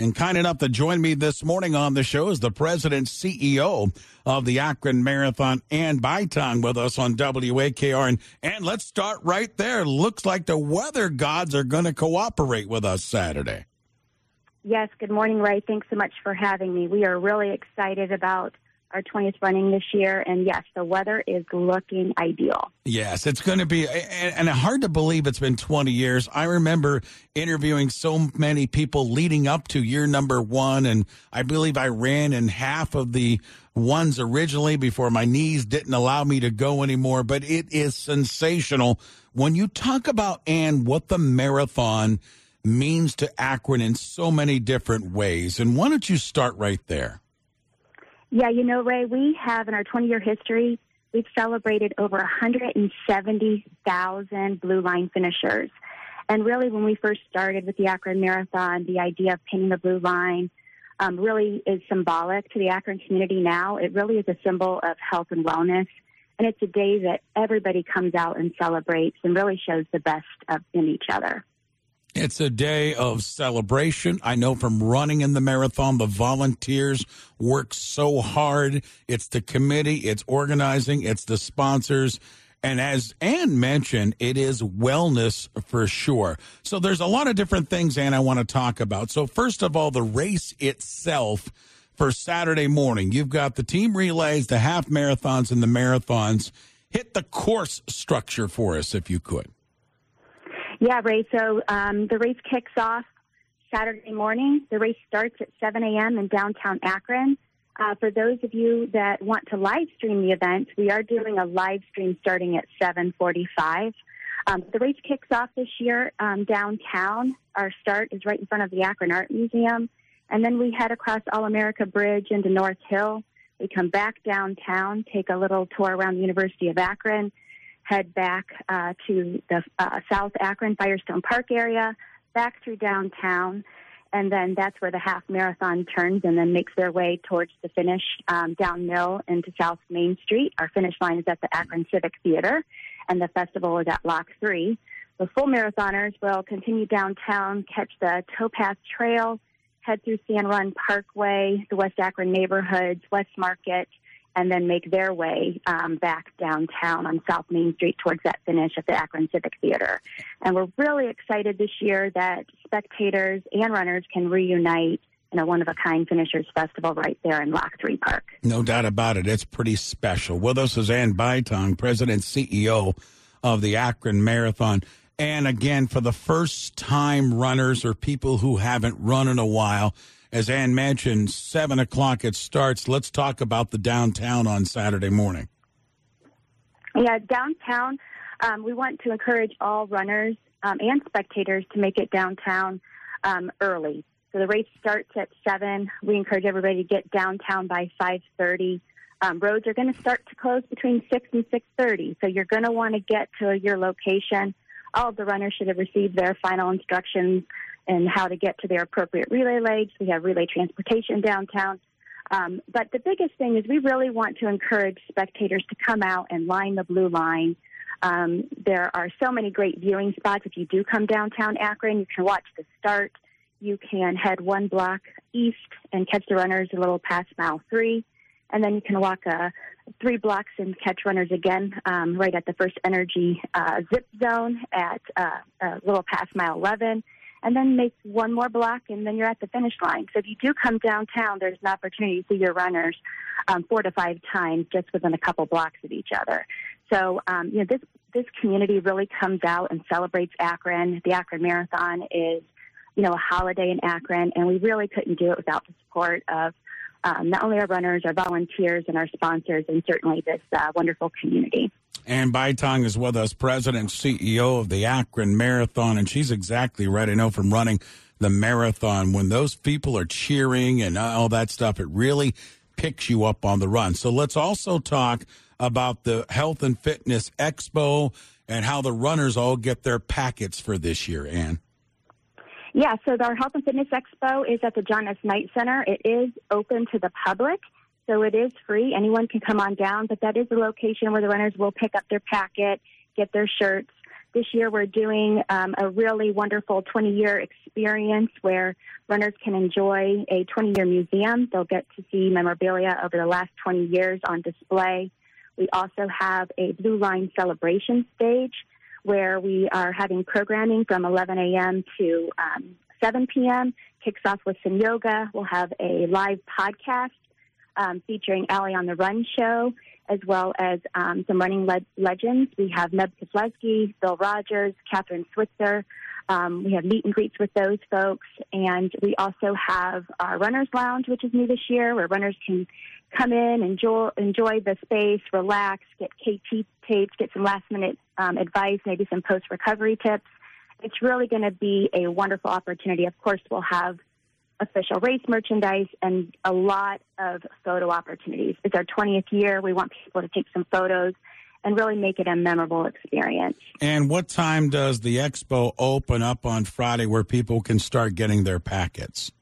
And kind enough to join me this morning on the show is the president CEO of the Akron Marathon, and Bitong, with us on WAKR. And, and let's start right there. Looks like the weather gods are going to cooperate with us Saturday. Yes, good morning, Ray. Thanks so much for having me. We are really excited about our 20th running this year. And yes, the weather is looking ideal. Yes, it's going to be, and, hard to believe it's been 20 years. I remember interviewing so many people leading up to year number one, and I believe I ran in half of the ones originally before my knees didn't allow me to go anymore. But it is sensational when you talk about, and what the marathon means to Akron in so many different ways. And why don't you start right there? Yeah, you know, Ray, we have in our 20 year history, we've celebrated over 170,000 blue line finishers. And really, when we first started with the Akron Marathon, the idea of painting the blue line um, really is symbolic to the Akron community now. It really is a symbol of health and wellness. And it's a day that everybody comes out and celebrates and really shows the best of in each other. It's a day of celebration. I know from running in the marathon, the volunteers work so hard. It's the committee, it's organizing, it's the sponsors. And as Ann mentioned, it is wellness for sure. So there's a lot of different things, Ann, I want to talk about. So, first of all, the race itself for Saturday morning. You've got the team relays, the half marathons, and the marathons. Hit the course structure for us, if you could. Yeah, Ray. So um, the race kicks off Saturday morning. The race starts at 7 a.m. in downtown Akron. Uh, for those of you that want to live stream the event, we are doing a live stream starting at 7:45. Um, the race kicks off this year um, downtown. Our start is right in front of the Akron Art Museum, and then we head across All America Bridge into North Hill. We come back downtown, take a little tour around the University of Akron, head back uh, to the uh, South Akron Firestone Park area, back through downtown, and then that's where the half marathon turns and then makes their way towards the finish um, down Mill into South Main Street. Our finish line is at the Akron Civic Theater, and the festival is at Lock 3. The full marathoners will continue downtown, catch the Towpath Trail, head through Sand Run Parkway, the West Akron neighborhoods, West Market, and then make their way um, back downtown on South Main Street towards that finish at the Akron Civic Theater. And we're really excited this year that spectators and runners can reunite in a one of a kind finishers festival right there in Lock 3 Park. No doubt about it. It's pretty special. With us is Ann Bitong, President CEO of the Akron Marathon. And again, for the first time runners or people who haven't run in a while, as Ann mentioned, 7 o'clock it starts. Let's talk about the downtown on Saturday morning. Yeah, downtown, um, we want to encourage all runners um, and spectators to make it downtown um, early. So the race starts at 7. We encourage everybody to get downtown by 5.30. Um, roads are going to start to close between 6 and 6.30, so you're going to want to get to your location. All of the runners should have received their final instructions and how to get to their appropriate relay legs. We have relay transportation downtown. Um, but the biggest thing is we really want to encourage spectators to come out and line the blue line. Um, there are so many great viewing spots. If you do come downtown Akron, you can watch the start. You can head one block east and catch the runners a little past mile three. And then you can walk uh, three blocks and catch runners again um, right at the FirstEnergy uh, zip zone at uh, a little past mile 11 and then make one more block, and then you're at the finish line. So if you do come downtown, there's an opportunity to see your runners um, four to five times just within a couple blocks of each other. So um, you know this this community really comes out and celebrates Akron. The Akron Marathon is you know a holiday in Akron, and we really couldn't do it without the support of um, not only our runners, our volunteers, and our sponsors, and certainly this uh, wonderful community. Ann Bitong is with us, President CEO of the Akron Marathon, and she's exactly right. I know from running the marathon, when those people are cheering and all that stuff, it really picks you up on the run. So let's also talk about the Health and Fitness Expo and how the runners all get their packets for this year, Ann. Yeah, so our Health and Fitness Expo is at the John S. Knight Center. It is open to the public. So it is free. Anyone can come on down, but that is the location where the runners will pick up their packet, get their shirts, This year, we're doing um, a really wonderful 20 year experience where runners can enjoy a 20 year museum. They'll get to see memorabilia over the last 20 years on display. We also have a Blue Line celebration stage where we are having programming from 11 a.m. to um, 7 p.m. Kicks off with some yoga. We'll have a live podcast um, featuring Allie on the Run show, as well as um, some running le- legends. We have Meb Keflezighi, Bill Rodgers, Kathrine Switzer. Um, we have meet and greets with those folks, and we also have our Runners Lounge, which is new this year, where runners can come in, enjoy enjoy the space, relax, get KT tapes, get some last minute um, advice, maybe some post recovery tips. It's really going to be a wonderful opportunity. Of course, we'll have official race merchandise and a lot of photo opportunities. It's our 20th year. We want people to take some photos and really make it a memorable experience. And what time does the expo open up on Friday where people can start getting their packets?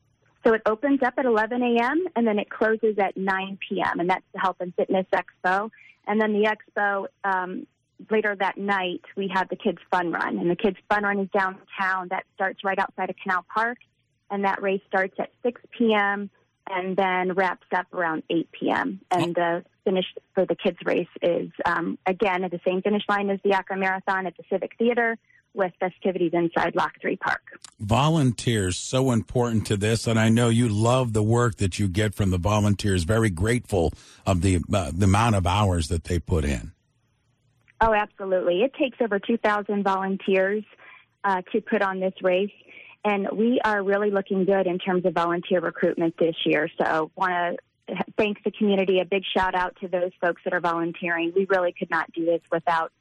So it opens up at 11 a.m. and then it closes at 9 p.m. and that's the Health and Fitness Expo. And then the expo um, later that night we have the Kids Fun Run, and the Kids Fun Run is downtown. That starts right outside of Canal Park, and that race starts at 6 p.m. and then wraps up around 8 p.m. And the finish for the kids race is um, again at the same finish line as the Akron Marathon at the Civic Theater with festivities inside Lock 3 Park. Volunteers so important to this, and I know you love the work that you get from the volunteers. Very grateful of the uh, the amount of hours that they put in. Oh, absolutely! It takes over 2,000 volunteers uh, to put on this race, and we are really looking good in terms of volunteer recruitment this year. So, want to thank the community. A big shout out to those folks that are volunteering. We really could not do this without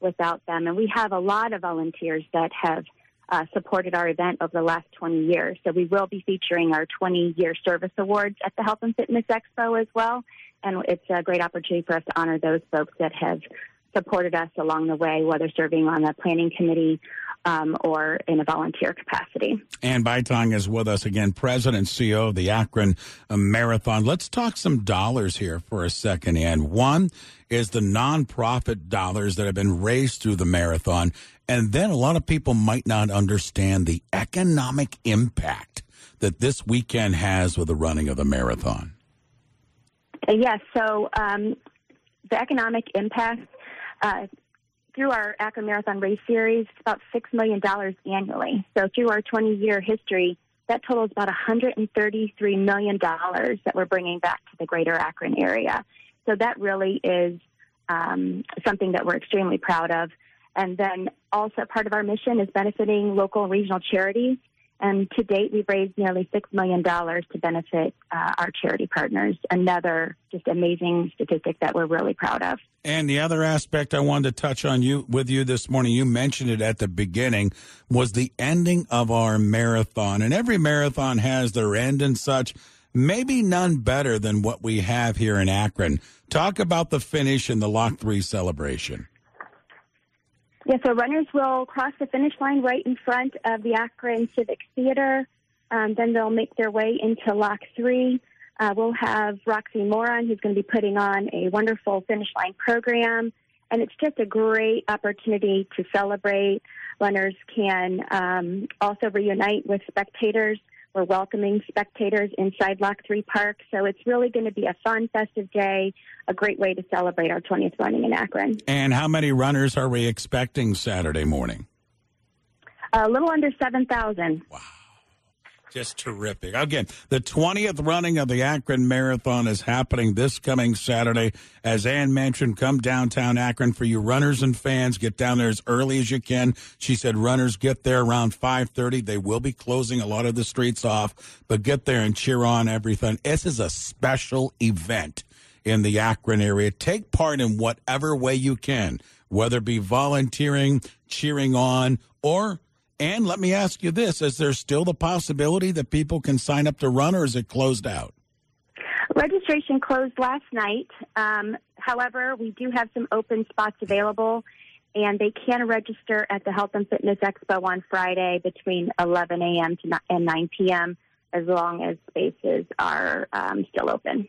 without them, and we have a lot of volunteers that have uh, supported our event over the last 20 years. So we will be featuring our 20 year service awards at the Health and Fitness Expo as well. And it's a great opportunity for us to honor those folks that have supported us along the way, whether serving on the planning committee um, or in a volunteer capacity. Ann Bitong is with us again, President and CEO of the Akron Marathon. Let's talk some dollars here for a second, Ann. One is the nonprofit dollars that have been raised through the marathon. And then a lot of people might not understand the economic impact that this weekend has with the running of the marathon. Yes, so um, the economic impact uh, through our Akron Marathon Race Series, it's about $6 million annually. So through our 20 year history, that totals about $133 million that we're bringing back to the greater Akron area. So that really is um, something that we're extremely proud of. And then also part of our mission is benefiting local and regional charities. And to date, we've raised nearly $6 million to benefit uh, our charity partners. Another just amazing statistic that we're really proud of. And the other aspect I wanted to touch on you with you this morning, you mentioned it at the beginning, was the ending of our marathon. And every marathon has their end and such. Maybe none better than what we have here in Akron. Talk about the finish and the Lock 3 celebration. Yeah, so runners will cross the finish line right in front of the Akron Civic Theater. Um, then they'll make their way into Lock 3. Uh, we'll have Roxy Moron, who's going to be putting on a wonderful finish line program. And it's just a great opportunity to celebrate. Runners can um, also reunite with spectators we're welcoming spectators inside Lock 3 Park. So it's really going to be a fun, festive day, a great way to celebrate our 20th running in Akron. And how many runners are we expecting Saturday morning? A little under 7,000. Wow. Just terrific. Again, the 20th running of the Akron Marathon is happening this coming Saturday. As Ann mentioned, come downtown Akron for you runners and fans. Get down there as early as you can. She said runners get there around 5:30. They will be closing a lot of the streets off, but get there and cheer on everything. This is a special event in the Akron area. Take part in whatever way you can, whether it be volunteering, cheering on, or and let me ask you this: Is there still the possibility that people can sign up to run, or is it closed out? Registration closed last night. Um, however, we do have some open spots available, and they can register at the Health and Fitness Expo on Friday between 11 a.m. and 9 p.m. as long as spaces are um, still open.